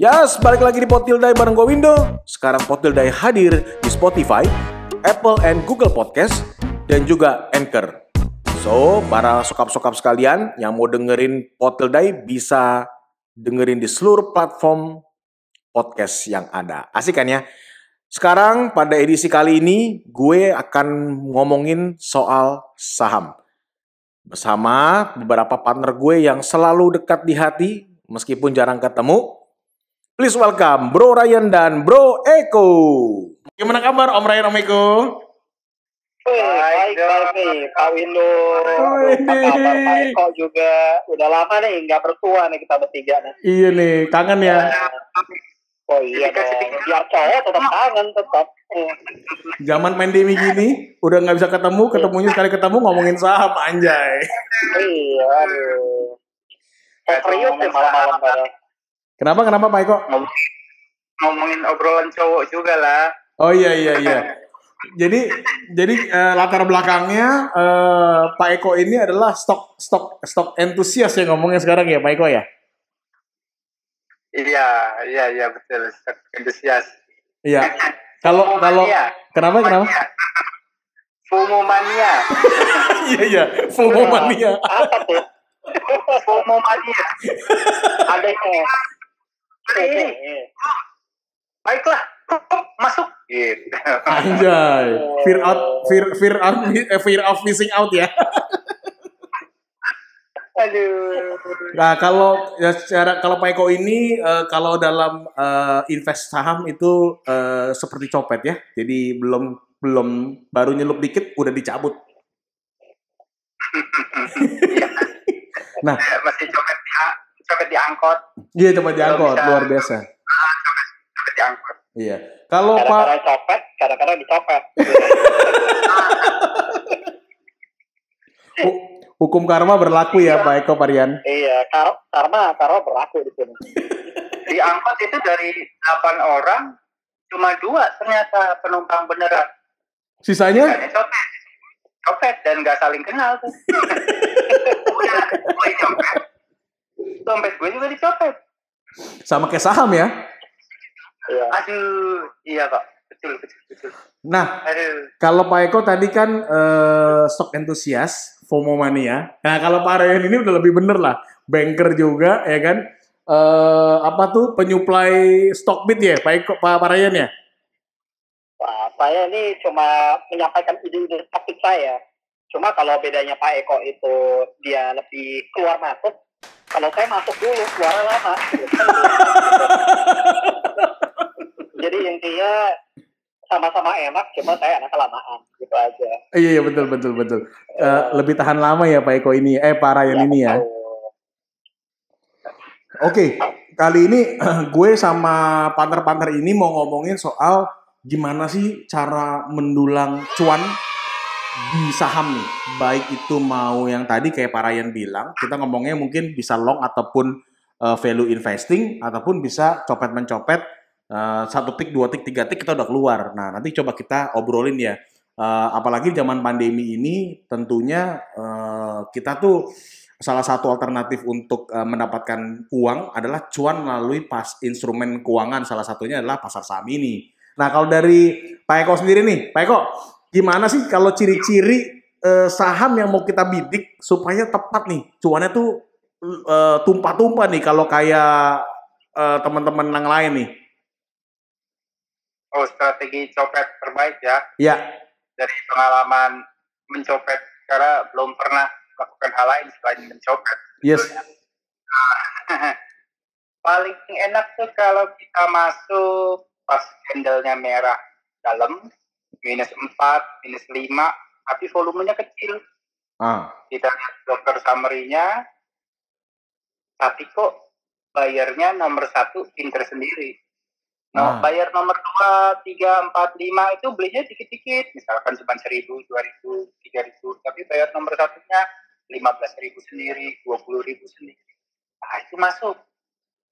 Yes, balik lagi di Potildai bareng gue Windo. Sekarang Potildai hadir di Spotify, Apple and Google Podcast, dan juga Anchor. So, para sokap-sokap sekalian yang mau dengerin Potildai bisa dengerin di seluruh platform podcast yang ada. Asik kan ya? Sekarang pada edisi kali ini gue akan ngomongin soal saham. Bersama beberapa partner gue yang selalu dekat di hati meskipun jarang ketemu. Please welcome Bro Ryan dan Bro Eko. Gimana kabar Om Ryan Om Eko? Baik, baik nih, Pak Windu. Apa kabar Pak Eko juga? Udah lama nih nggak bertua nih kita bertiga nih. Iya nih, kangen ya. Oh iya dong, biar cowok tetap kangen tetap. Zaman pandemi gini, udah nggak bisa ketemu, ketemunya sekali ketemu ngomongin saham anjay. Iya, aduh. Serius deh malam-malam pada. Kenapa kenapa Pak Eko? ngomongin obrolan cowok juga lah. Oh iya iya iya. Jadi jadi eh, latar belakangnya eh, Pak Eko ini adalah stok stok stok entusias ya ngomongnya sekarang ya Pak Eko ya. Iya, iya, iya betul. Antusias. Iya. Kalau kalau Mania. kenapa kenapa? FOMO mania. Iya iya. FOMO mania. Apa tuh? FOMO mania. Adanya. Ini, baiklah, masuk. Gitu. Anjay. Fear out fear fear out eh, fear of missing out ya. Aduh. Nah, kalau ya secara kalau Pak Eko ini eh, kalau dalam eh, invest saham itu eh, seperti copet ya. Jadi belum belum baru nyelup dikit udah dicabut. nah, Masih copet copet di angkot. iya coba diangkut bisa. luar biasa. Copet di angkot. Iya. Kalau Pak Kadang-kadang copet, kadang-kadang dicopet. hu- hukum karma berlaku ya Pak Eko Parian. Iya, kar karena karena berlaku di sini. Di angkot itu dari 8 orang, cuma dua ternyata penumpang beneran. Sisanya Sisanya copet. Copet dan nggak saling kenal tuh. Udah, copet. Dompet gue juga dicopet. sama kayak saham ya. Iya. Aduh, iya kok. Betul, betul, betul. Nah, Aduh. Kalau Pak Eko tadi kan eh, stok entusias, FOMO mania. Nah kalau Pak Ryan ini udah lebih bener lah, banker juga ya kan. Eh, apa tuh penyuplai stok bit ya, Pak Eko, Pak, Pak Ryan ya? Wah, saya ini cuma menyampaikan ide-ide taktik saya. Cuma kalau bedanya Pak Eko itu dia lebih keluar masuk, kalau saya masuk dulu, keluar lama. Jadi intinya sama-sama enak, cuma saya anak kelamaan, gitu aja. Iya, iya betul betul betul. Eh, lebih tahan lama ya Pak Eko ini, eh Pak Ryan ini ya. Oke, kali ini gue sama partner-partner ini mau ngomongin soal gimana sih cara mendulang cuan di saham nih. Baik itu mau yang tadi kayak Pak Ryan bilang, kita ngomongnya mungkin bisa long ataupun uh, value investing ataupun bisa copet mencopet uh, satu tik, dua tik, tiga tik kita udah keluar. Nah nanti coba kita obrolin ya. Uh, apalagi zaman pandemi ini tentunya uh, kita tuh salah satu alternatif untuk uh, mendapatkan uang adalah cuan melalui pas instrumen keuangan. Salah satunya adalah pasar saham ini. Nah kalau dari Pak Eko sendiri nih, Pak Eko, gimana sih kalau ciri-ciri eh, saham yang mau kita bidik supaya tepat nih cuannya tuh eh, tumpah-tumpah nih kalau kayak eh, teman-teman yang lain nih. Oh, strategi copet terbaik ya. Ya, Dari pengalaman mencopet, karena belum pernah melakukan hal lain selain mencopet. yes. Paling enak tuh kalau kita masuk pas candlenya merah dalam, minus 4, minus 5, tapi volumenya kecil. Ah, kita lihat dokter summary-nya. Tapi kok bayarnya nomor satu pinter sendiri. Ah. no, bayar nomor dua tiga empat lima itu belinya dikit-dikit. Misalkan cuma seribu dua ribu tiga ribu. Tapi bayar nomor satunya lima belas ribu sendiri dua puluh ribu sendiri. Nah itu masuk.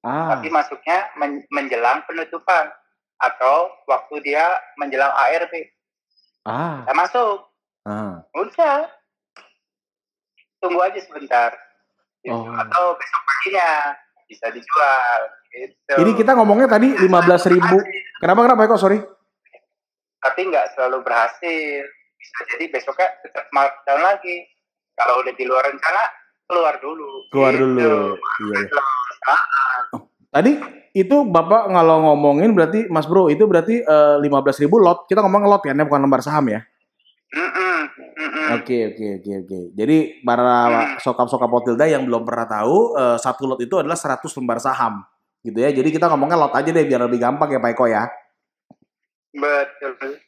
Ah, tapi masuknya men- menjelang penutupan atau waktu dia menjelang ARB ah, saya masuk ah. udah tunggu aja sebentar Gitu. Oh. atau besok paginya bisa dijual Itu. Ini kita ngomongnya tadi 15 ribu. Kenapa kenapa Eko? Sorry. Tapi nggak selalu berhasil. Bisa jadi besoknya tetap markdown lagi. Kalau udah di luar rencana, keluar dulu. Keluar Gitu. dulu. Iya. iya. Tadi itu Bapak kalau ngomongin berarti Mas Bro itu berarti eh, 15 ribu lot. Kita ngomong lot ya, bukan lembar saham ya. Oke oke oke oke. Jadi para sokap-sokap Potilda yang belum pernah tahu eh, satu lot itu adalah 100 lembar saham. Gitu ya. Jadi kita ngomongnya lot aja deh biar lebih gampang ya Pak Eko ya. Betul.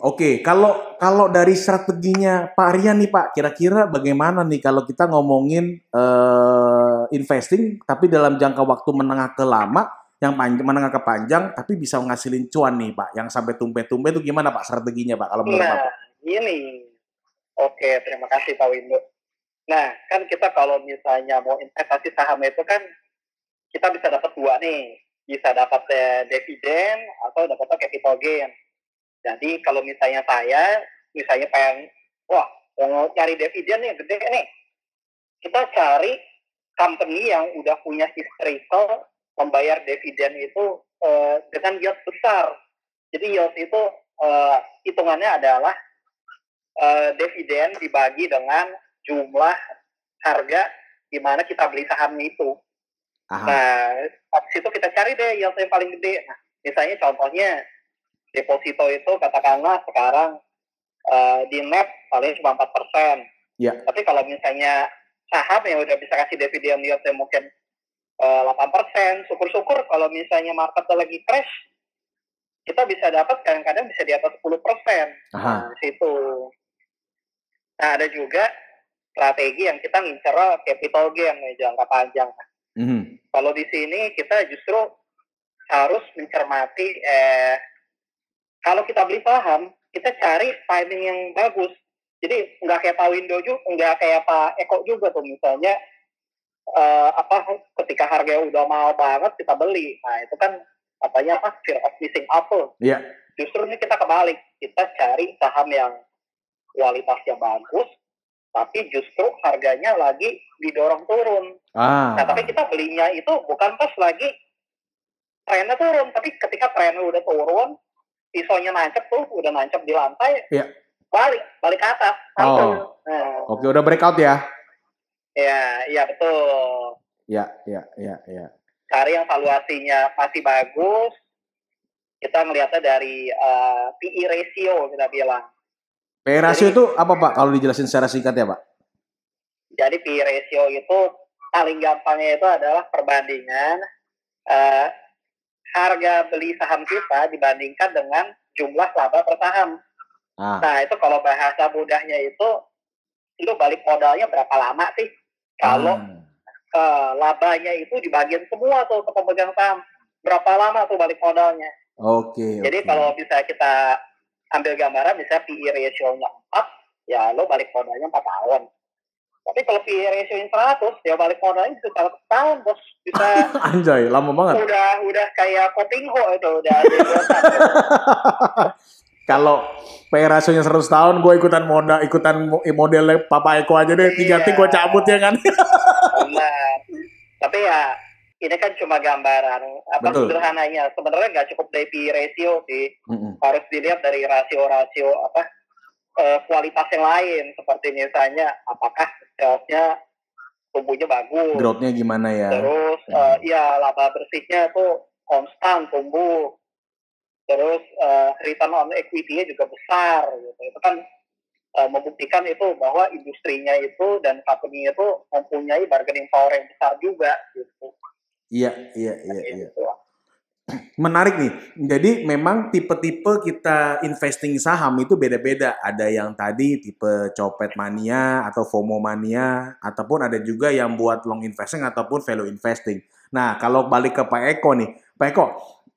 Oke, kalau kalau dari strateginya Pak Rian nih Pak, kira-kira bagaimana nih kalau kita ngomongin eh, investing tapi dalam jangka waktu menengah ke lama, yang panjang menengah ke panjang tapi bisa menghasilin cuan nih Pak, yang sampai tumpe-tumpe itu gimana Pak strateginya Pak kalau menurut Nah, Bapak? ini. Oke, terima kasih Pak Windu. Nah, kan kita kalau misalnya mau investasi saham itu kan kita bisa dapat dua nih. Bisa dapat eh, dividen atau dapat capital gain. Jadi kalau misalnya saya, misalnya pengen, wah, mau cari dividen nih, gede nih. Kita cari company yang udah punya historical membayar dividen itu eh, dengan yield besar. Jadi yield itu eh, hitungannya adalah eh, dividen dibagi dengan jumlah harga di mana kita beli sahamnya itu. Aha. Nah, di situ kita cari deh yield yang paling gede. Nah, misalnya contohnya deposito itu katakanlah sekarang eh, di net paling cuma 4 persen. Ya. Tapi kalau misalnya saham yang udah bisa kasih dividen yieldnya mungkin eh, 8 persen, syukur-syukur kalau misalnya marketnya lagi crash, kita bisa dapat kadang-kadang bisa di atas 10 persen. Nah, situ. Nah, ada juga strategi yang kita ngincer capital gain nih, jangka panjang. Mhm. Kalau di sini kita justru harus mencermati eh kalau kita beli saham, kita cari timing yang bagus. Jadi nggak kayak Pak Windo juga, nggak kayak Pak Eko juga tuh misalnya eh, apa ketika harganya udah mahal banget kita beli. Nah itu kan katanya apa fear of missing out tuh. Iya. Justru ini kita kebalik, kita cari saham yang kualitasnya bagus, tapi justru harganya lagi didorong turun. Ah. Nah, tapi kita belinya itu bukan pas lagi trennya turun, tapi ketika trennya udah turun, pisaunya nancep tuh, udah nancep di lantai, Iya. balik, balik ke atas. Oh. Nah, Oke, udah breakout ya. ya, iya betul. Ya, ya, ya, ya. Cari yang valuasinya masih bagus, kita ngelihatnya dari eh, PE ratio kita bilang. P ratio Jadi- itu apa Pak? Kalau dijelasin secara singkat ya Pak? Jadi PE ratio itu paling gampangnya itu adalah perbandingan eh, harga beli saham kita dibandingkan dengan jumlah laba per saham. Ah. Nah itu kalau bahasa mudahnya itu itu balik modalnya berapa lama sih? Kalau Ah. eh, labanya itu dibagian semua tuh ke pemegang saham, berapa lama tuh balik modalnya? Oke. Jadi oke. kalau bisa kita ambil gambaran, misalnya PE ratio-nya 4, ya lo balik modalnya 4 tahun. Tapi kalau PE ratio-nya 100, ya balik modalnya bisa 100 tahun, bos. Bisa Anjay, lama banget. udah udah kayak Kopingho itu, udah ada Kalau P rasionya 100 tahun, gue ikutan modal, ikutan mo- model Papa Eko aja deh. Tiga Iya. gue cabut ya kan. Benar. Tapi ya ini kan cuma gambaran. Apa Betul. sederhananya? Sebenarnya nggak cukup dari PE ratio sih. Mm-mm. Harus dilihat dari rasio-rasio apa eh, kualitas yang lain. Seperti misalnya apakah salesnya tumbuhnya bagus. Growth-nya gimana ya? Terus eh, ya laba bersihnya tuh konstan tumbuh. Terus eh, return on equity-nya juga besar gitu. Itu kan eh, membuktikan itu bahwa industrinya itu dan company itu mempunyai bargaining power yang besar juga gitu. Iya, iya, iya, iya. Menarik nih. Jadi memang tipe-tipe kita investing saham itu beda-beda. Ada yang tadi tipe copet mania atau FOMO mania, ataupun ada juga yang buat long investing ataupun value investing. Nah, kalau balik ke Pak Eko nih, Pak Eko,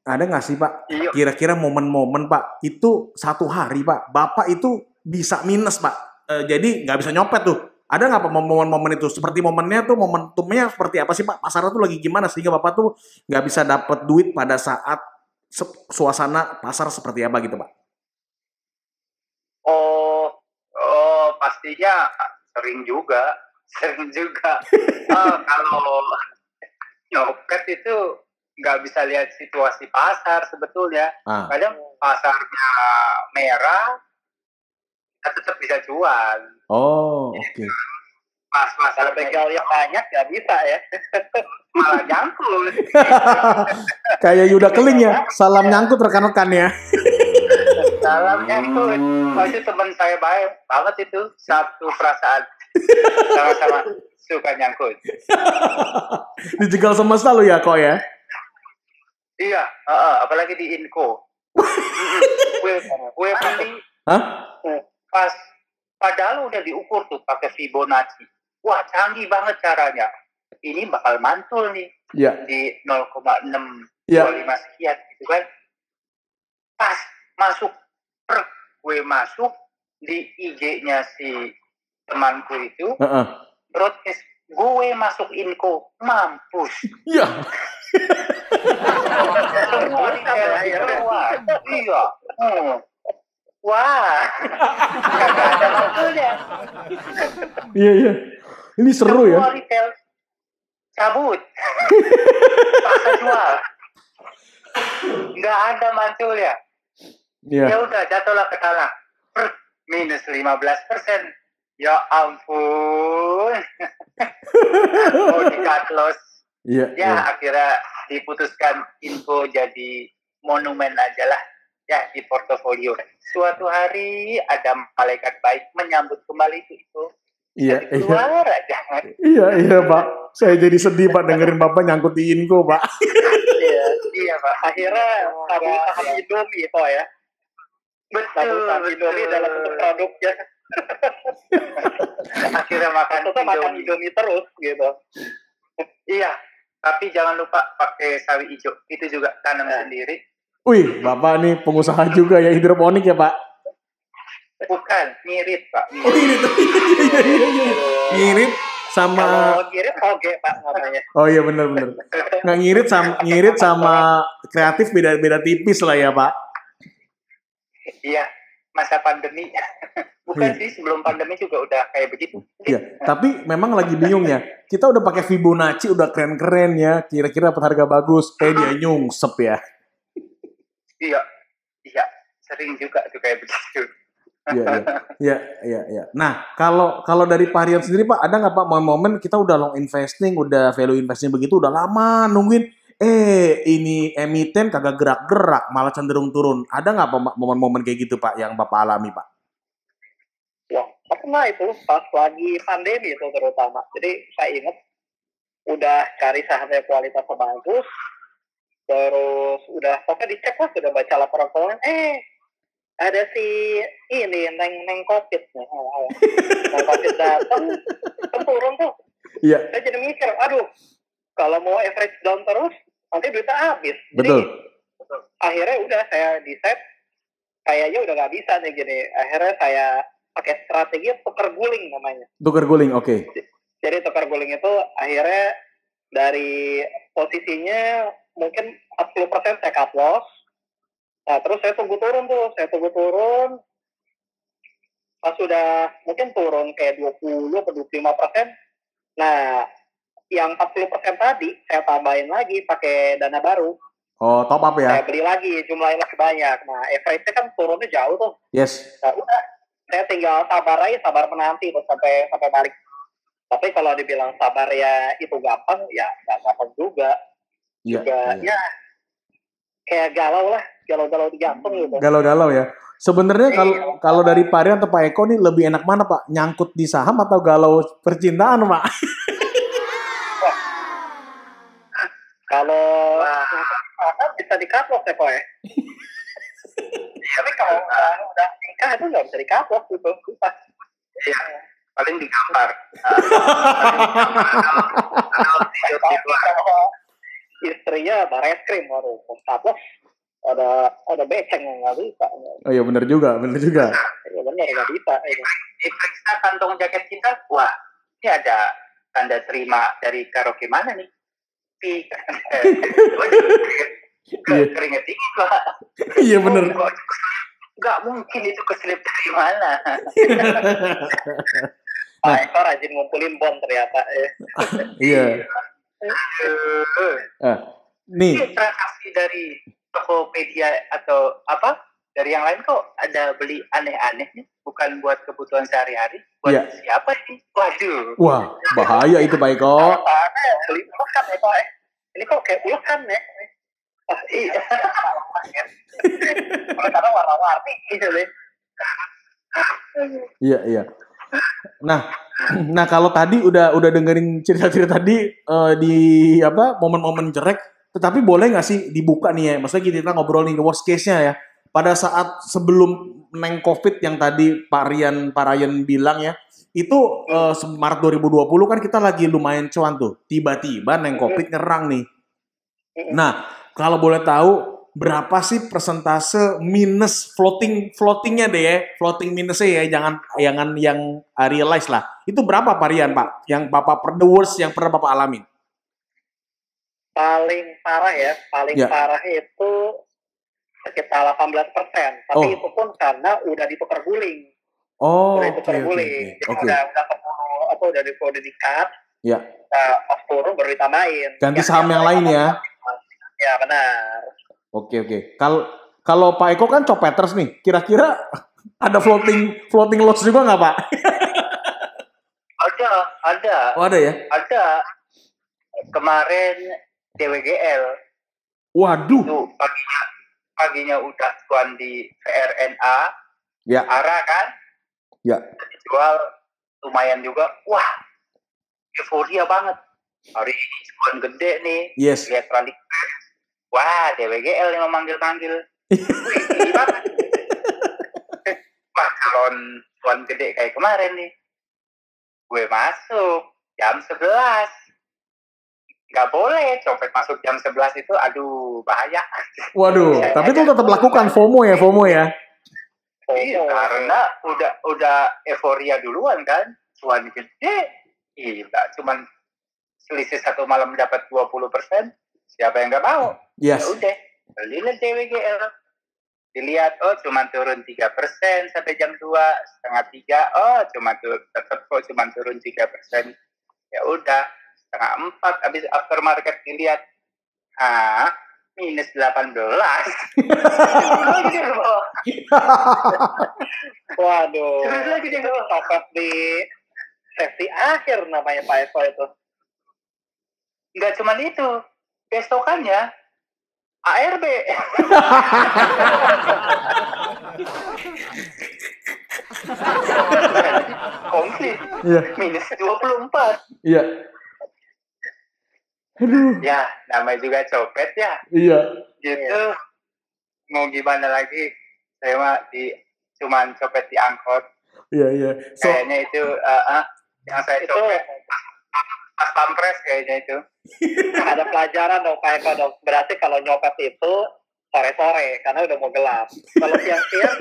ada nggak sih Pak Iya. kira-kira momen-momen Pak itu satu hari Pak, Bapak itu bisa minus Pak, Eh, jadi nggak bisa nyopet tuh. Ada nggak momen-momen itu? Seperti momennya tuh momentumnya seperti apa sih Pak? Pasarnya tuh lagi gimana sehingga Bapak tuh nggak bisa dapat duit pada saat suasana pasar seperti apa gitu Pak? Oh, oh pastinya sering juga, sering juga. Eh, kalau nyopet itu nggak bisa lihat situasi pasar sebetulnya. Ah. Kadang pasarnya merah, kita tetap bisa jual. Oh, oke. Pas Kalau pasar begalnya banyak nggak bisa ya. malah nyangkut. Kayak Yuda Keling ya. Salam nyangkut rekan-rekan ya. Dalam nyangkut. Oh, itu teman saya baik banget itu. Satu perasaan. Sama-sama suka nyangkut. Dijegal semesta lu ya kok ya. Iya, heeh, apalagi di Inco. gue gue beli Hah? Pas padahal udah diukur tuh pakai Fibonacci. Wah, canggih banget caranya. Ini bakal mantul nih Iya. di 0,625 Iya. sekian gitu kan. Pas masuk per gue masuk di IG-nya si temanku itu Heeh. broadcast gue masuk Inco mampus Iya. semua di semua iya hmm. Wah ada maksudnya Iya, iya. Ini seru ya. retail cabut paksa jual nggak ada mantul ya ya Iya. udah jatuhlah ke tanah Per, minus 15 persen ya ampun mau di cut loss Iya. ya iya. akhirnya diputuskan info jadi monumen aja lah ya di portofolio suatu hari ada malaikat baik menyambut kembali itu itu Iya, jadi iya. keluar aja Iya, iya, Pak. Saya jadi sedih, Pak, dengerin Bapak nyangkut di Inco, Pak. Iya. iya pak Akhirnya saham saham Indomie kok ya. betul betul. Indomie dalam bentuk produknya. akhirnya makan Maksudnya makan Indomie. Indomie terus gitu. iya tapi jangan lupa pakai sawi hijau itu juga tanam Nah. sendiri Wih, Bapak nih pengusaha juga ya hidroponik ya, Pak. bukan mirip pak Oh, mirip. ngirit. Iya, iya, iya. Ngirit sama Kalau ngirit oke pak namanya. Oh iya benar benar. Nggak ngirit sama ngirit sama kreatif beda-beda tipis lah ya, Pak. iya masa pandemi bukan Iya. sih sebelum pandemi juga udah kayak begitu Iya, tapi memang lagi bingung ya. Kita udah pakai Fibonacci udah keren-keren ya. Kira-kira dapat harga bagus. Eh dia nyungsep ya. Iya iya sering juga tuh kayak begitu Iya, iya. Iya, iya, iya. Nah, kalau kalau dari Pak Rian sendiri Pak, ada nggak Pak momen-momen kita udah long investing, udah value investing begitu, udah lama nungguin, eh ini emiten kagak gerak-gerak, malah cenderung turun. Ada nggak Pak momen-momen kayak gitu Pak yang Bapak alami Pak? Wah, pernah itu pas lagi pandemi itu terutama. Jadi saya ingat udah cari sahamnya kualitas bagus, terus udah pokoknya dicek lah, sudah baca laporan keuangan, eh ada si ini neng neng covid nih, oh, oh. neng covid datang, kan turun tuh. Iya, Saya jadi mikir, aduh, kalau mau average down terus, nanti duitnya habis. betul. Jadi akhirnya udah saya di set, kayaknya udah nggak bisa nih gini. Akhirnya saya pakai strategi tukar guling namanya. Tukar guling, oke. Jadi tukar guling itu akhirnya dari posisinya mungkin 40% saya cut loss. Nah, terus saya tunggu turun tuh, saya tunggu turun. Pas sudah mungkin turun kayak 20 atau 25 persen. Nah, yang 40 persen tadi saya tambahin lagi pakai dana baru. Oh, top up ya. Saya beli lagi jumlahnya lebih banyak. Nah, average-nya kan turunnya jauh tuh. Yes. Nah, udah. Saya tinggal sabar aja, sabar menanti tuh sampai sampai balik. Tapi kalau dibilang sabar ya itu gampang, ya nggak gampang juga. Iya. Juga iya. ya kayak galau lah, galau-galau di jantung gitu. Galau-galau ya. Sebenarnya kalau Iya. kalau dari Pak Rian atau Pak Eko nih lebih enak mana Pak? Nyangkut di saham atau galau percintaan Pak? Kalau Wah. apa bisa di cut loss ya kok ya. Tapi kalau udah, udah nikah itu nggak bisa di cut loss gitu. Susah. iya paling digambar digambar. Kalau tidur di luar istrinya bares krim, waduh, cut loss ada ada beceng yang nggak bisa. Oh iya benar juga, benar juga. Ya benar nggak bisa. Diperiksa kantong jaket kita, wah ini ada tanda terima dari karaoke mana nih? Pi. Iya. Keringet dingin pak. Iya benar. Nggak mungkin itu keselip dari mana. Nah, itu rajin ngumpulin bon ternyata. Ya. Iya. Eh, Eh, nih, Ini transaksi dari Tokopedia atau apa? Dari yang lain kok ada beli aneh-aneh nih, bukan buat kebutuhan sehari-hari. Buat Iya. siapa ini? Waduh. wah bahaya itu Pak Eko. Beli ya Pak. eh. Ini kok kayak ulekan ya. Ah, iya. Karena warna-warni gitu deh. Iya iya. Nah, nah kalau tadi udah udah dengerin cerita-cerita tadi eh, di apa momen-momen jelek, tetapi boleh nggak sih dibuka nih ya? Maksudnya kita ngobrol nih worst case-nya ya. Pada saat sebelum neng COVID yang tadi Pak Rian Pak Ryan bilang ya, itu se- Maret 2020 kan kita lagi lumayan cuan tuh. Tiba-tiba neng COVID nyerang nih. Nah, kalau boleh tahu berapa sih persentase minus floating floatingnya deh ya, floating minusnya ya, jangan jangan yang uh, realize lah. Itu berapa varian Pak? Yang Bapak per the worst yang pernah Bapak alamin? Paling parah ya, paling Ya. parah itu sekitar 18 persen. Tapi Oh. itu pun karena udah ditukar guling. Oh, udah ditukar oke guling. Jadi Oke. udah udah ketemu apa udah di udah di cut, Ya, uh, off turun baru ditambahin. ganti saham yang lain ya. Ya benar. Oke oke. Kalau kalau Pak Eko kan copeters nih, kira-kira ada floating floating loss juga nggak Pak? Ada, ada, Oh ada ya. ada. Kemarin DWGL Waduh. itu paginya paginya udah tuan di VRNA Ya. arah kan Ya. dijual lumayan juga wah euforia banget hari ini gede nih Yes. lihat wah DWGL yang memanggil-manggil banget. Wah calon tuan gede kayak kemarin nih. Gue masuk jam 11 nggak boleh copet masuk jam 11 itu aduh bahaya. Waduh. Tapi itu tetap lakukan FOMO ya, FOMO ya. Iya, karena udah udah euforia duluan kan, cuan gede, gila, cuman selisih satu malam dapat 20 persen, siapa yang nggak mau? Yes. Ya udah, belilah DWGL. Dilihat, oh cuma turun 3 persen sampai jam 2, setengah tiga, oh cuma turun, tetap kok cuma turun 3 persen. Ya udah, setengah empat, habis aftermarket dilihat, ah minus 18. Lagi dia ke bawah. Waduh. Terus lagi dia copet di sesi akhir namanya Pak Eko itu. nggak cuma itu besokannya ARB komplit Iya. minus 24 Iya. Aduh. ya namanya juga copet ya Iya. gitu mau gimana lagi saya mah di cuman copet di angkot Iya, iya. So, kayaknya itu eh, eh, yang saya Itu copet pas pampres kayaknya itu ada pelajaran dong Pak Eko dong. Berarti kalau nyopet itu sore-sore karena udah mau gelap. Kalau siang-siang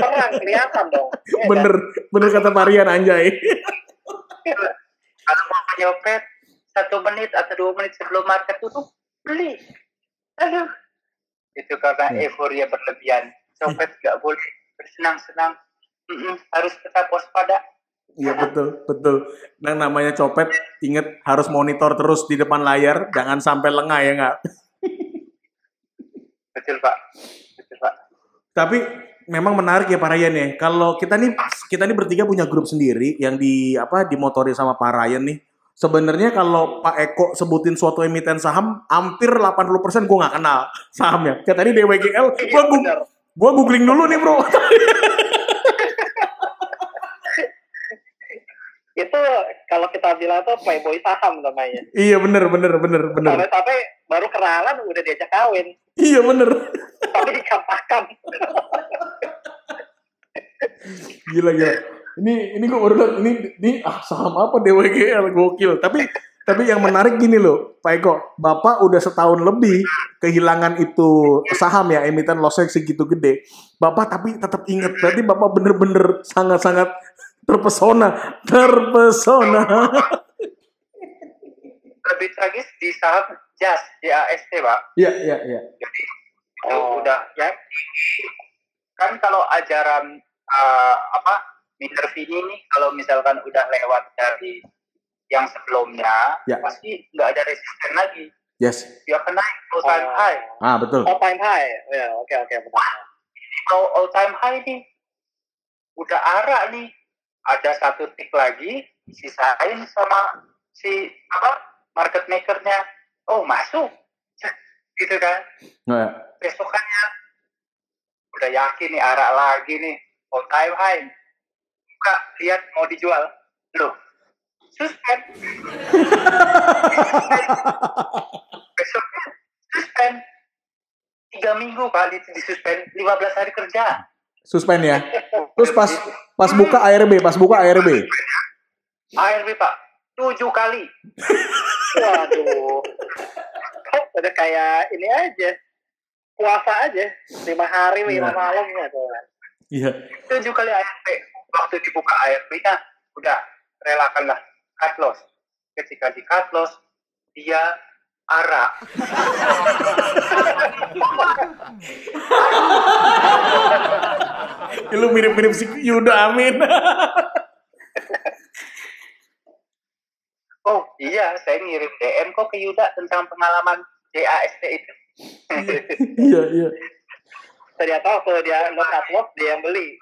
terang kelihatan dong. Iya kan? bener, bener kata Marian anjay. kalau mau nyopet satu menit atau dua menit sebelum market tutup beli aduh itu karena Hmm. euforia berlebihan copet nggak boleh bersenang-senang Mm-mm, harus tetap waspada Iya betul, betul. Nah namanya copet, inget harus monitor terus di depan layar, jangan sampai lengah ya nggak. betul pak betul pak Tapi memang menarik ya Pak Ryan ya. Kalau kita nih kita nih bertiga punya grup sendiri yang di apa dimotori sama Pak Ryan nih. Sebenarnya kalau Pak Eko sebutin suatu emiten saham, hampir 80% gue nggak kenal sahamnya. Kayak tadi DWGL, gue Iya, googling dulu nih bro. Itu kalau kita bilang tuh playboy saham namanya. iya bener bener bener bener. Sampai-sampai baru kenalan udah diajak kawin. Iya bener. Tapi dikatakan. Gila gila. Ini ini gue baru ini ini ah saham apa DWGL gokil. Tapi tapi yang menarik gini loh, Pak Eko, Bapak udah setahun lebih kehilangan itu saham ya emiten lossnya segitu gede. Bapak tapi tetap inget, berarti Bapak bener-bener sangat-sangat terpesona, terpesona. lebih tragis di saham JAS JAST pak Iya iya iya. jadi itu Oh. udah ya kan kalau ajaran eh, apa Minervi ini kalau misalkan udah lewat dari yang sebelumnya Ya. pasti nggak ada resisten lagi. Yes. Dia akan naik all time Oh. high. Ah, betul. All time high. Ya, oke oke benar. Kalau all time high nih, udah arak nih. Ada satu tick lagi, sisain sama si apa market makernya. Oh masuk, gitu kan. Nah, Besokannya udah yakin nih arak lagi nih all time high. Buka lihat mau dijual, loh suspend. Besoknya suspend. Tiga minggu kali itu disuspend 15 hari kerja. Suspend ya. Terus pas pas buka ARB, pas buka ARB. ARB pak tujuh kali Waduh. Kok udah kayak ini aja. Puasa aja. Lima hari, lima Iya. malam gitu. Iya. tujuh kali ARB waktu dibuka ARB nya udah relakanlah cut loss ketika di cut loss dia arak Lu mirip-mirip si Yuda Amin. oh iya saya ngirim DM kok ke Yuda tentang pengalaman DAST itu Iya, iya. Ternyata waktu dia cut loss, dia yang beli.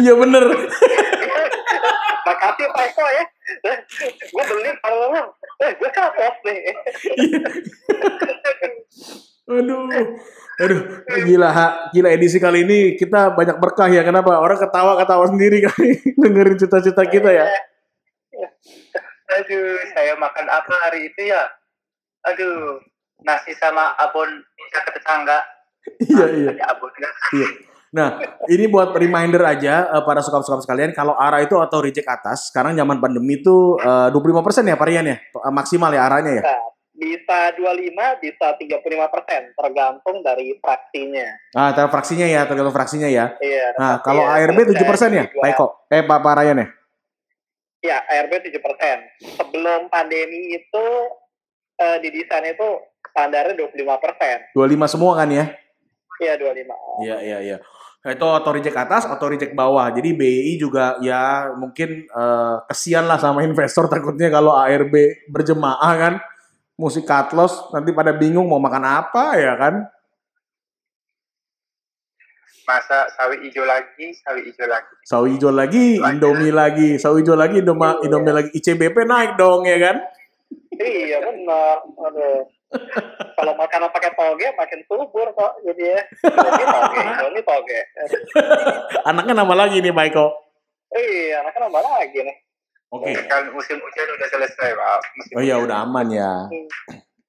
Iya bener. Makasih Pak Eko ya. gue beli kalau eh gue nih. Aduh. Aduh, gila ha. Gila edisi kali ini kita banyak berkah ya. Kenapa? Orang ketawa-ketawa sendiri kali dengerin cita-cita kita ya. aduh saya makan apa hari itu ya aduh nasi sama abon bisa ke tetangga Iya, iya. ada abonnya Iya. Nah, ini buat reminder aja eh, para suka-suka sekalian, kalau ARA itu auto reject atas, sekarang zaman pandemi itu eh, 25% ya varian ya? Eh, Maksimal ya arahnya ya? Bisa 25, bisa 35 persen, tergantung dari fraksinya. Ah, tergantung fraksinya ya, tergantung fraksinya ya. Iya. Nah, kalau ya, ARB 7% ya, individual. Pak Eko? Eh, Pak, Pak Ryan ya? Ya, ARB 7 persen. Sebelum pandemi itu eh, didesain itu standarnya 25 persen. 25 semua kan ya? Iya, 25. Iya, iya, iya. Nah, Itu auto reject atas, auto reject bawah. Jadi BI juga ya mungkin eh, kesian lah sama investor takutnya kalau ARB berjemaah kan. Musik cut loss, nanti pada bingung mau makan apa ya kan? masa sawi hijau lagi sawi hijau lagi Sawi hijau lagi, Indomie lagi, sawi hijau lagi, Indoma, Iya. Indomie lagi, ICBP naik dong ya kan? Iya, benar. Aduh. Kalau makanan pakai toge makin subur kok jadi ya. Ini toge, ini toge. Anaknya nama lagi nih Eko. Iya, anaknya nambah lagi nih. Oke. kan musim hujan udah selesai pak musim Oh iya udah aman ya. Hmm.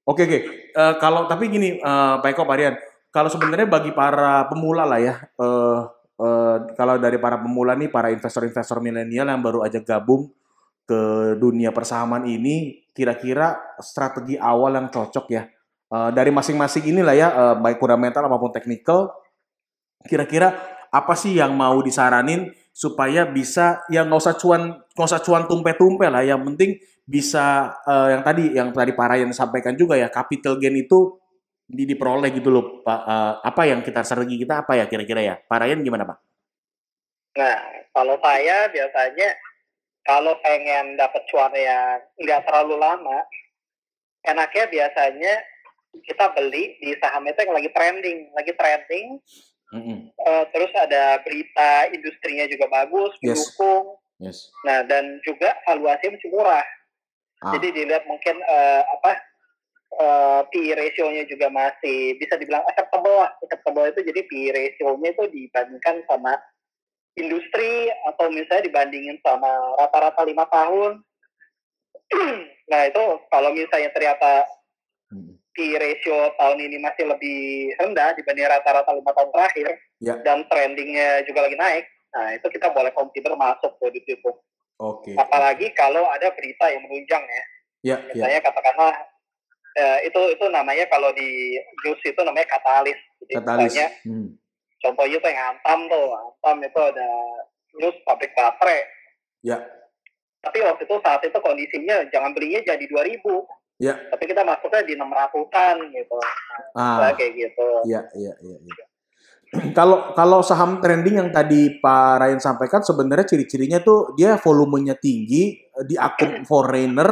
Oke oke. Eh, kalau tapi gini eh, Pak Eko Pak Rian, kalau sebenarnya bagi para pemula lah ya, eh, eh, kalau dari para pemula nih, para investor-investor milenial yang baru aja gabung ke dunia persahaman ini, kira-kira strategi awal yang cocok ya Eh, dari masing-masing inilah ya, eh, baik fundamental maupun teknikal, kira-kira apa sih yang mau disaranin supaya bisa ya nggak usah cuan nggak usah cuan tumpe-tumpe lah, yang penting bisa eh, yang tadi yang tadi Pak Ryan sampaikan juga ya capital gain itu di diperoleh gitu loh Pak Eh, apa yang kita strategi kita apa ya kira-kira ya Pak Ryan gimana Pak? Nah, kalau saya biasanya kalau pengen dapat cuan yang nggak terlalu lama, enaknya biasanya kita beli di saham itu yang lagi trending, lagi trending, Mm-mm. eh, terus ada berita industrinya juga bagus, Yes. mendukung. Yes. Nah, dan juga valuasinya masih murah. Ah. Jadi dilihat mungkin eh, apa eh, PE ratio-nya juga masih bisa dibilang acceptable lah. Acceptable itu jadi PE ratio-nya itu dibandingkan sama industri atau misalnya dibandingin sama rata-rata lima tahun. nah itu kalau misalnya ternyata Mm. PE ratio tahun ini masih lebih rendah dibanding rata-rata lima tahun terakhir Ya. dan trendingnya juga lagi naik, nah itu kita boleh consider masuk tuh di situ. Oke. Apalagi kalau ada berita yang menunjang ya. Ya, ya. Misalnya katakanlah eh, itu itu namanya kalau di news itu namanya katalis. Jadi Katalis. misalnya Hmm. contohnya itu yang Antam tuh, Antam itu ada news pabrik baterai. Ya. Tapi waktu itu saat itu kondisinya jangan belinya jadi 2000. Ya. Tapi kita masuknya di 600-an gitu. Ah. Nah, kayak gitu. Iya, iya, iya, iya. kalau kalau saham trending yang tadi Pak Ryan sampaikan sebenarnya ciri-cirinya tuh dia volumenya tinggi eh, di akun foreigner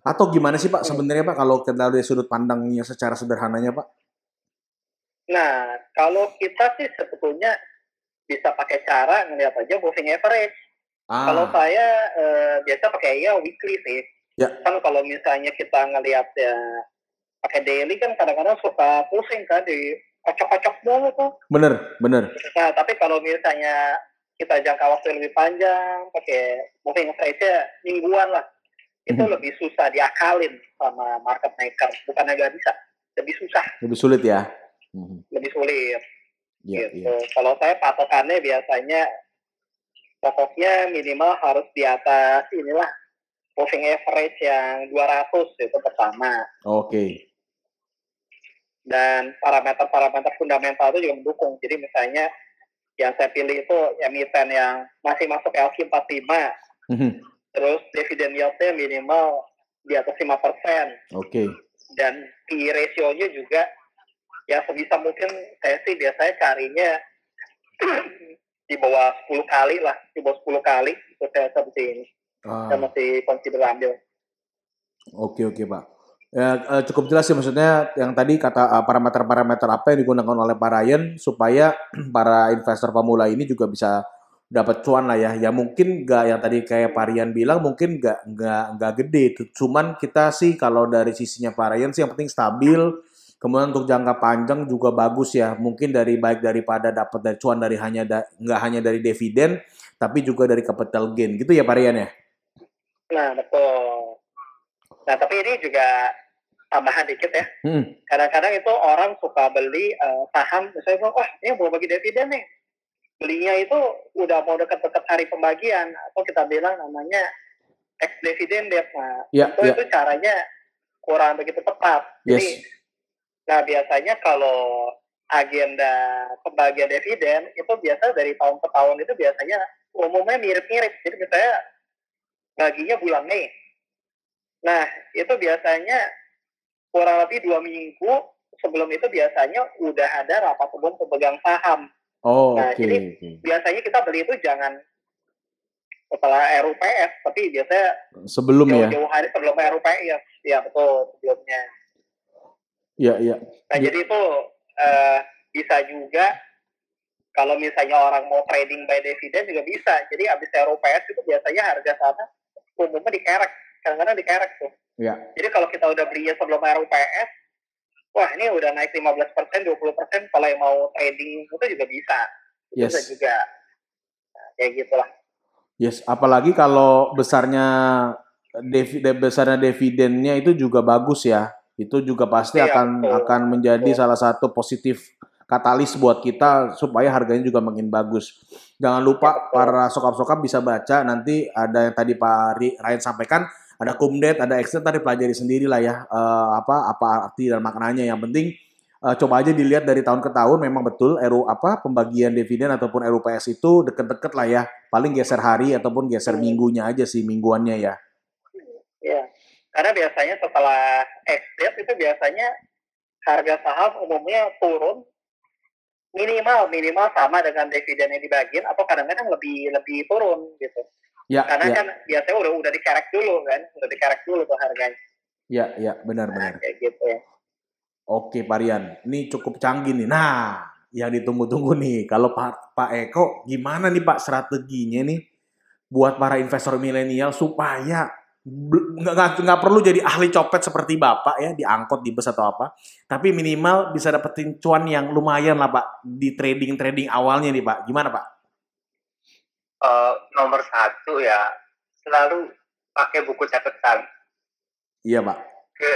atau gimana sih Pak sebenarnya Pak kalau kita dari sudut pandangnya secara sederhananya Pak? Nah, kalau kita sih sebetulnya bisa pakai cara ngeliat aja moving average. Ah, Kalau saya eh, biasa pakai ya weekly sih. Ya. Kan kalau misalnya kita ngelihat ya pakai daily kan kadang-kadang suka pusing kan di kocok-kocok mulu tuh. bener bener. Nah, tapi kalau misalnya kita jangka waktu yang lebih panjang, pakai moving average-nya mingguan lah, itu Mhm. lebih susah diakalin sama market maker. Bukannya nggak bisa, lebih susah, Lebih sulit ya. Mhm. lebih sulit. Iya gitu. iya. Kalau saya patokannya biasanya pokoknya minimal harus di atas inilah moving average yang 200 itu pertama. Oke. Dan parameter-parameter fundamental itu juga mendukung. Jadi misalnya yang saya pilih itu emiten yang masih masuk LQ45, Mhm. terus dividen yield-nya minimal di atas 5%, Oke. dan P ratio-nya juga ya sebisa mungkin saya sih biasanya carinya di bawah 10 kali lah, di bawah 10 kali itu saya seperti ini. Ah. Saya masih consider ambil. Oke oke pak. Ya eh, cukup jelas sih maksudnya yang tadi kata eh, parameter-parameter apa yang digunakan oleh Pak Ryan supaya para investor pemula ini juga bisa dapat cuan lah ya. Ya mungkin nggak yang tadi kayak Pak Ryan bilang mungkin nggak nggak nggak gede. Cuman kita sih kalau dari sisinya Pak Ryan sih yang penting stabil. Kemudian untuk jangka panjang juga bagus ya. Mungkin dari baik daripada dapat dari cuan dari hanya da- nggak hanya dari dividen, tapi juga dari capital gain gitu ya Pak Ryan ya. Nah, betul. Nah, tapi ini juga tambahan dikit ya. Hmm. Kadang-kadang itu orang suka beli eh, saham, misalnya, wah ini mau bagi dividen nih. Belinya itu udah mau deket-deket hari pembagian, atau kita bilang namanya ex dividend debt. Nah, Ya itu, ya itu caranya kurang begitu tepat. yes. Jadi, nah biasanya kalau agenda pembagian dividen itu biasa dari tahun ke tahun itu biasanya umumnya mirip-mirip. Jadi misalnya baginya bulan Mei. Nah itu biasanya kurang lebih dua minggu sebelum itu biasanya udah ada rapat umum pemegang saham. Oh Nah, oke. jadi-. Biasanya kita beli itu jangan setelah RUPS, tapi biasanya Sebelum ya. jauh-jauh hari sebelum RUPS. Ya betul sebelumnya. Iya, iya. Nah, Ya. jadi itu eh, bisa juga kalau misalnya orang mau trading by dividend juga bisa. Jadi habis RUPS itu biasanya harga sana umumnya dikerek. Kadang-kadang dikerek tuh. Iya. Jadi kalau kita udah belinya sebelum RUPS, wah ini udah naik 15%, 20%. Kalau yang mau trading itu juga bisa. Itu Yes. Bisa juga. Nah, kayak gitulah. Yes, apalagi kalau besarnya de- besarnya dividennya itu juga bagus ya. Itu juga pasti Iya, akan betul. akan menjadi Betul. salah satu positif katalis buat kita supaya harganya juga makin bagus. Jangan lupa para sokap-sokap bisa baca nanti ada yang tadi Pak Ryan sampaikan ada kumdet, ada exit tadi pelajari sendiri lah ya eh, apa apa arti dan maknanya. Yang penting eh, coba aja dilihat dari tahun ke tahun memang betul RU apa pembagian dividen ataupun RUPS itu deket-deket lah ya. Paling geser hari ataupun geser Hmm. minggunya aja sih mingguannya ya. Ya. Karena biasanya setelah exit itu biasanya harga saham umumnya turun minimal minimal sama dengan dividen yang dibagiin atau kadang-kadang lebih lebih turun gitu. Ya, Karena ya, kan biasanya udah udah dikerek dulu kan, udah dikerek dulu tuh harganya. ya, ya, Nah, benar-benar. kayak gitu ya. Oke, Pak Rian. Ini cukup canggih nih. Nah, yang ditunggu-tunggu nih. Kalau Pak, Pak Eko, gimana nih Pak strateginya nih buat para investor milenial supaya nggak perlu jadi ahli copet seperti Bapak ya diangkut di bus atau apa, tapi minimal bisa dapetin cuan yang lumayan lah Pak di trading-trading awalnya nih Pak. Gimana Pak? Eh, nomor satu ya selalu pakai buku catatan Iya Pak. ke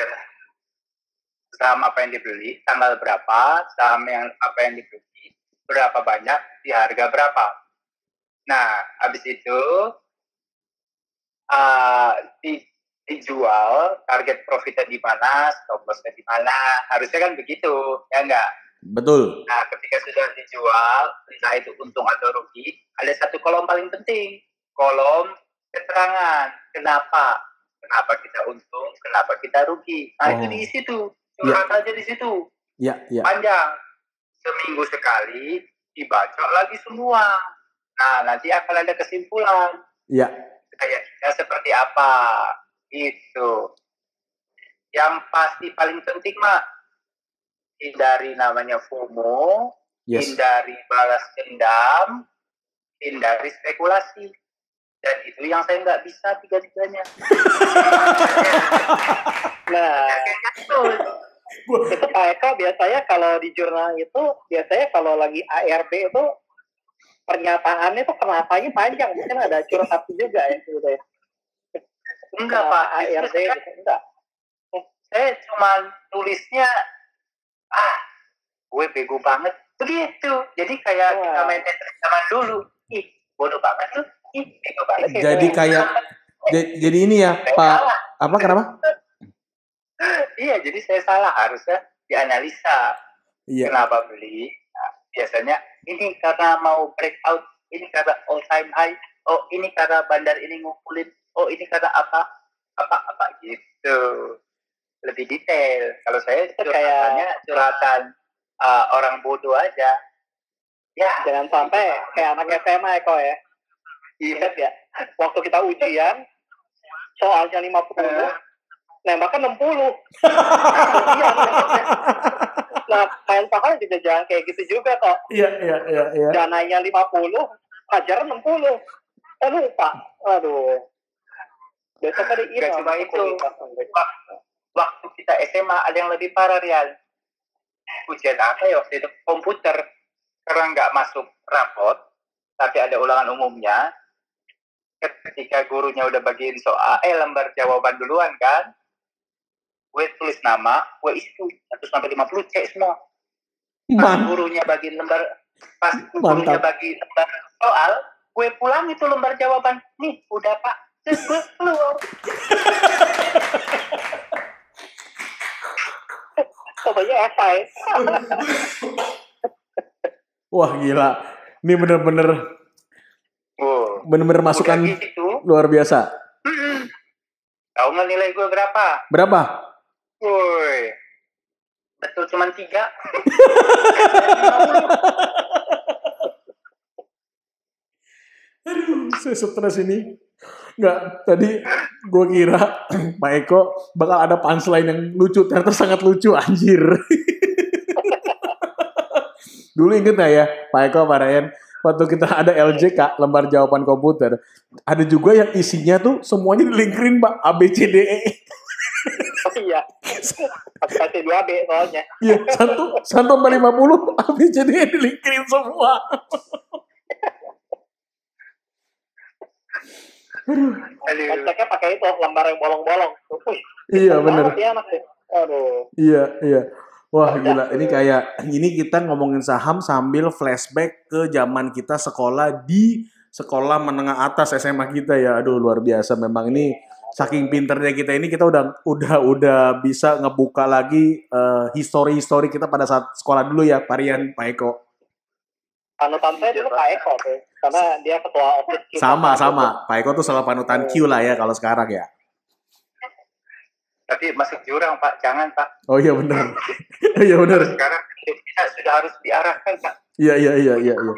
saham apa yang dibeli, tanggal berapa, saham yang apa yang dibeli, berapa banyak, di harga berapa. Nah, habis itu eh, di, dijual, target profitnya di mana, stop lossnya di mana, harusnya kan begitu, ya enggak? Betul. Nah, ketika sudah dijual, entah itu untung atau rugi, ada satu kolom paling penting, kolom keterangan. Kenapa? Kenapa kita untung? Kenapa kita rugi? Nah, itu Oh. diisi tuh. Curhat aja di situ. Ya, ya. Panjang. Seminggu sekali, dibaca lagi semua. Nah, nanti akan ada kesimpulan. Iya. Kayaknya seperti apa. Itu. Yang pasti paling penting, Mak. Hindari namanya FOMO. Yes. Hindari balas dendam. Hindari spekulasi. Dan itu yang saya nggak bisa tiga-tiganya. Nah, itu Pak Eko biasanya kalau di jurnal itu biasanya kalau lagi ARB itu pernyataannya tuh kenapanya panjang mungkin ada curhat juga ya gitu ya Enggak, Pak. Saya- gitu enggak saya cuma tulisnya ah gue bego banget begitu jadi kayak Wah. kita main Tetris zaman dulu ih bodoh banget lu ih bego banget Jadi kayak ja- jadi ini ya, Saya Pak. salah. Apa kenapa? iya jadi saya salah harusnya dianalisa Iya. kenapa beli Nah, biasanya ini karena mau breakout ini karena all time high oh ini karena bandar ini ngumpulin oh ini karena apa apa apa gitu. Lebih detail. Kalau saya Itu kayak- curhatannya curhatan uh, orang bodoh aja. Ya. Jangan sampai kayak anak SMA Eko ya iya. Ingat ya waktu kita ujian soalnya 50 Eh. nembaknya 60 Ujian, nah main pahal juga jangan kayak gitu juga kok Iya, iya, iya, iya. dananya 50 pelajaran 60 eh lupa. Aduh. Besok ada ini Gak cuma itu. waktu kita SMA ada yang lebih parah real ujian apa ya waktu itu? Komputer. Karena nggak masuk rapot tapi ada ulangan umumnya. Ketika gurunya udah bagiin soal eh lembar jawaban duluan kan gue tulis nama gue tuh 100 sampai 50 cek semua pas Man, gurunya bagiin lembar pas gurunya bagi lembar soal gue pulang itu lembar jawaban nih udah pak terus gue keluar coba-nya esai wah gila. Ini bener-bener Wow. bener-bener masukan gitu. luar biasa. Mm-mm. Tahu nggak nilai gue berapa? Berapa? Woi. Betul cuman tiga. Saya stres ini. Nggak, tadi gue kira Pak Eko bakal ada punchline yang lucu, ternyata sangat lucu, anjir. Dulu inget nggak ya, Pak Eko, Pak Ryan, waktu kita ada LJK, lembar jawaban komputer, ada juga yang isinya tuh semuanya dilingkirin, Pak, A, B, C, D, E. iya. Kasih 2 B soalnya. Iya, satu, satu sampai lima puluh, D, E dilingkirin semua. Kontaknya pakai itu lembar yang bolong-bolong. Iya, ya anak ya. aduh. Iya, iya. Wah gila, ini kayak ini kita ngomongin saham sambil flashback ke zaman kita sekolah di sekolah menengah atas SMA kita ya. Aduh luar biasa. Memang ini saking pinternya kita ini kita udah udah udah bisa ngebuka lagi eh, histori-histori kita pada saat sekolah dulu ya, Parian, Pak Eko. panutan saya dulu Pak Eko tuh karena dia ketua osis kita Sama sama, Pak Eko tuh selalu panutan Q lah ya kalau sekarang ya. Tapi masuk jurang Pak, jangan Pak. Oh iya benar. Iya benar. Sekarang kita sudah harus diarahkan Pak. Iya iya iya iya iya.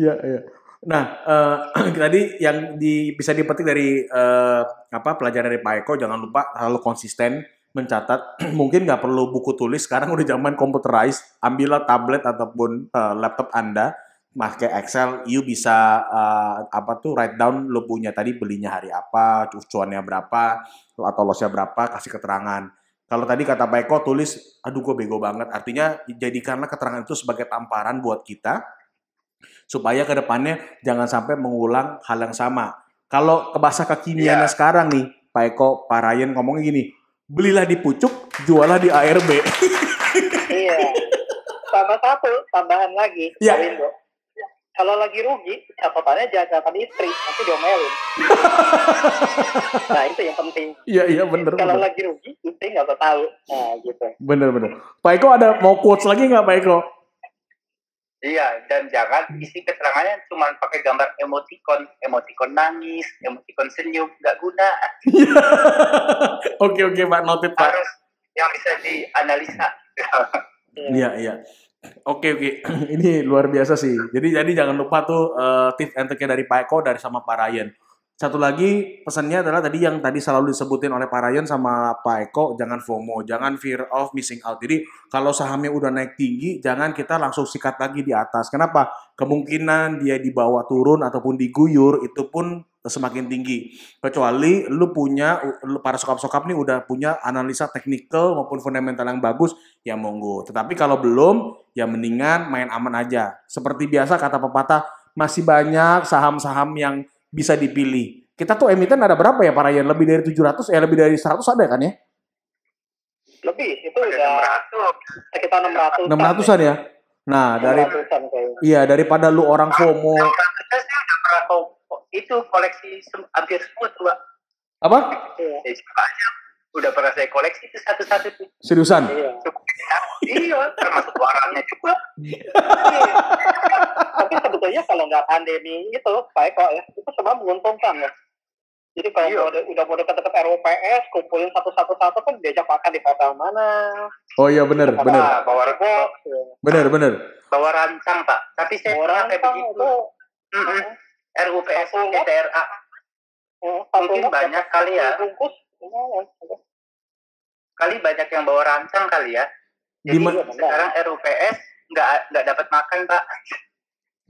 Iya iya. Nah, eh, tadi yang di, bisa dipetik dari eh, apa pelajaran dari Pak Eko jangan lupa selalu konsisten mencatat. Mungkin nggak perlu buku tulis. Sekarang udah zaman computerized. Ambillah tablet ataupun eh, laptop Anda, pakai Excel, you bisa eh, apa tuh write down lo punya tadi belinya hari apa, cuannya berapa, atau lossnya berapa, kasih keterangan. Kalau tadi kata Pak Eko tulis, aduh gue bego banget. Artinya jadikanlah keterangan itu sebagai tamparan buat kita supaya ke depannya jangan sampai mengulang hal yang sama. Kalau ke bahasa kekiniannya Iya. sekarang nih, Pak Eko, Pak Ryan ngomongnya gini, belilah di pucuk, jualah di ARB. iya sama satu tambahan lagi Iya. Pak Windu. kalau lagi rugi catatannya jangan catatan istri nanti diomelin nah itu yang penting Iya, iya bener. kalau bener. lagi rugi istri nggak usah tahu nah gitu Bener, bener. Pak Eko ada mau quotes lagi nggak Pak Eko? Iya, dan jangan isi keterangannya cuma pakai gambar emoticon, emoticon nangis, emoticon senyum, nggak guna. oke, oke Pak, noted Pak. Harus yang bisa dianalisa. Iya, iya. Oke oke, ini luar biasa sih. Jadi jadi jangan lupa tuh uh, tips and trick dari Pak Eko dari sama Pak Ryan. Satu lagi pesannya adalah tadi yang tadi selalu disebutin oleh Pak Ryan sama Pak Eko, jangan FOMO, jangan fear of missing out. Jadi kalau sahamnya udah naik tinggi, jangan kita langsung sikat lagi di atas. Kenapa? Kemungkinan dia dibawa turun ataupun diguyur itu pun semakin tinggi. Kecuali lu punya lu para sokap-sokap nih udah punya analisa teknikal maupun fundamental yang bagus, ya monggo. Tetapi kalau belum, ya mendingan main aman aja. Seperti biasa kata pepatah, masih banyak saham-saham yang bisa dipilih. Kita tuh emiten ada berapa ya para yang lebih dari 700 eh lebih dari 100 ada kan ya? Lebih, itu udah sekitar 600. 600-an ya. Nah, dari Iya, daripada lu orang FOMO. 600 sih udah pernah itu koleksi hampir semua tuh, Pak. Apa? Iya. Banyak. Udah pernah saya koleksi itu satu-satu tuh. Seriusan? Iya. iya, termasuk warnanya juga. Tapi sebetulnya kalau nggak pandemi itu, baik kok ya, itu semua menguntungkan ya. Jadi kalau iya. udah, udah mau deket-deket RUPS, kumpulin satu-satu-satu kan diajak makan di hotel mana. Oh iya benar, benar. Bawa rokok. Benar, benar. Bawa rancang, Pak. Tapi saya bawa kayak begitu. Itu, mm -mm. RUPS TTRA. Mungkin banyak kali ya. Kali banyak yang bawa rancang kali ya. Jadi Dima sekarang RUPS nggak nggak dapat makan pak.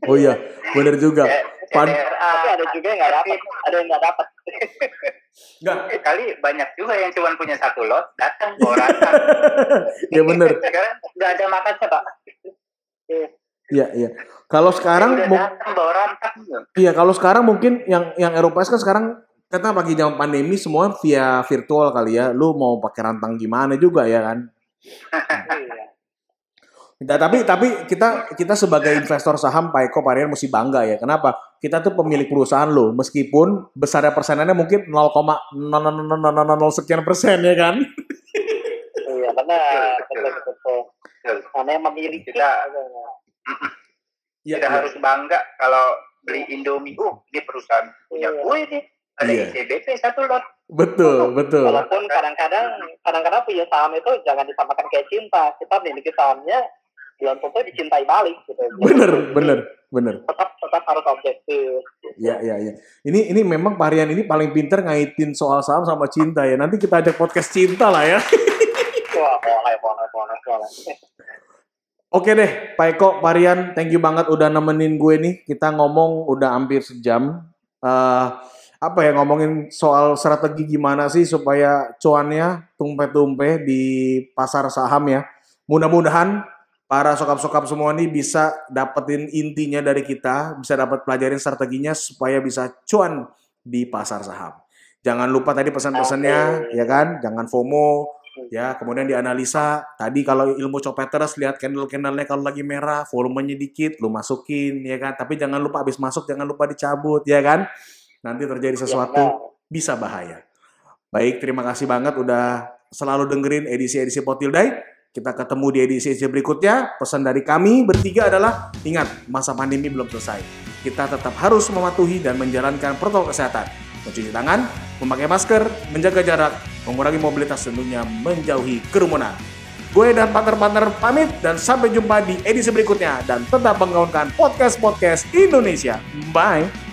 Oh iya, benar juga. Pan tapi ada juga yang nggak dapat, ada yang nggak dapat. Nggak. Kali banyak juga yang cuma punya satu lot, datang. Iya benar. Sekarang nggak ada makan pak. Iya iya. Kalau sekarang Iya kalau sekarang mungkin yang yang Eropa kan sekarang karena pagi zaman pandemi semua via virtual kali ya. Lu mau pakai rantang gimana juga ya kan? Nah, tapi tapi kita kita sebagai investor saham Pak Eko Parian mesti bangga ya. Kenapa? Kita tuh pemilik perusahaan loh, meskipun besarnya persenannya mungkin 0,000 sekian persen ya kan? Iya benar, betul betul. Karena yang memiliki kita Ya, Tidak ya. harus bangga kalau beli Indomie. Oh, ini perusahaan punya iya. gue nih. Ada iya. ICBP satu lot. Betul, betul. Walaupun kadang-kadang kadang-kadang punya saham itu jangan disamakan kayak cinta. Kita memiliki sahamnya belum tentu dicintai balik gitu. Bener, bener, bener. Tetap tetap harus objektif. Iya, iya, iya. Ini ini memang Parian ini paling pinter ngaitin soal saham sama cinta ya. Nanti kita ajak podcast cinta lah ya. Wah, boleh, boleh, boleh, boleh. Oke deh, Pak Eko, Parian, thank you banget udah nemenin gue nih. Kita ngomong udah hampir sejam. Uh, apa ya ngomongin soal strategi gimana sih supaya cuannya tumpe-tumpe di pasar saham ya. Mudah-mudahan para sokap-sokap semua nih bisa dapetin intinya dari kita, bisa dapat pelajarin strateginya supaya bisa cuan di pasar saham. Jangan lupa tadi pesan-pesannya, ya kan? Jangan FOMO, ya. Kemudian dianalisa. Tadi kalau ilmu copet terus lihat candle-candlenya kalau lagi merah volumenya dikit lu masukin ya kan? Tapi jangan lupa habis masuk jangan lupa dicabut ya kan? Nanti terjadi sesuatu ya, bisa bahaya. Baik terima kasih banget udah selalu dengerin edisi-edisi Potildai kita ketemu di edisi-edisi berikutnya pesan dari kami bertiga adalah ingat masa pandemi belum selesai kita tetap harus mematuhi dan menjalankan protokol kesehatan mencuci tangan memakai masker menjaga jarak mengurangi mobilitas tentunya menjauhi kerumunan. Gue dan partner-partner pamit dan sampai jumpa di edisi berikutnya dan tetap menggaungkan podcast-podcast Indonesia. Bye.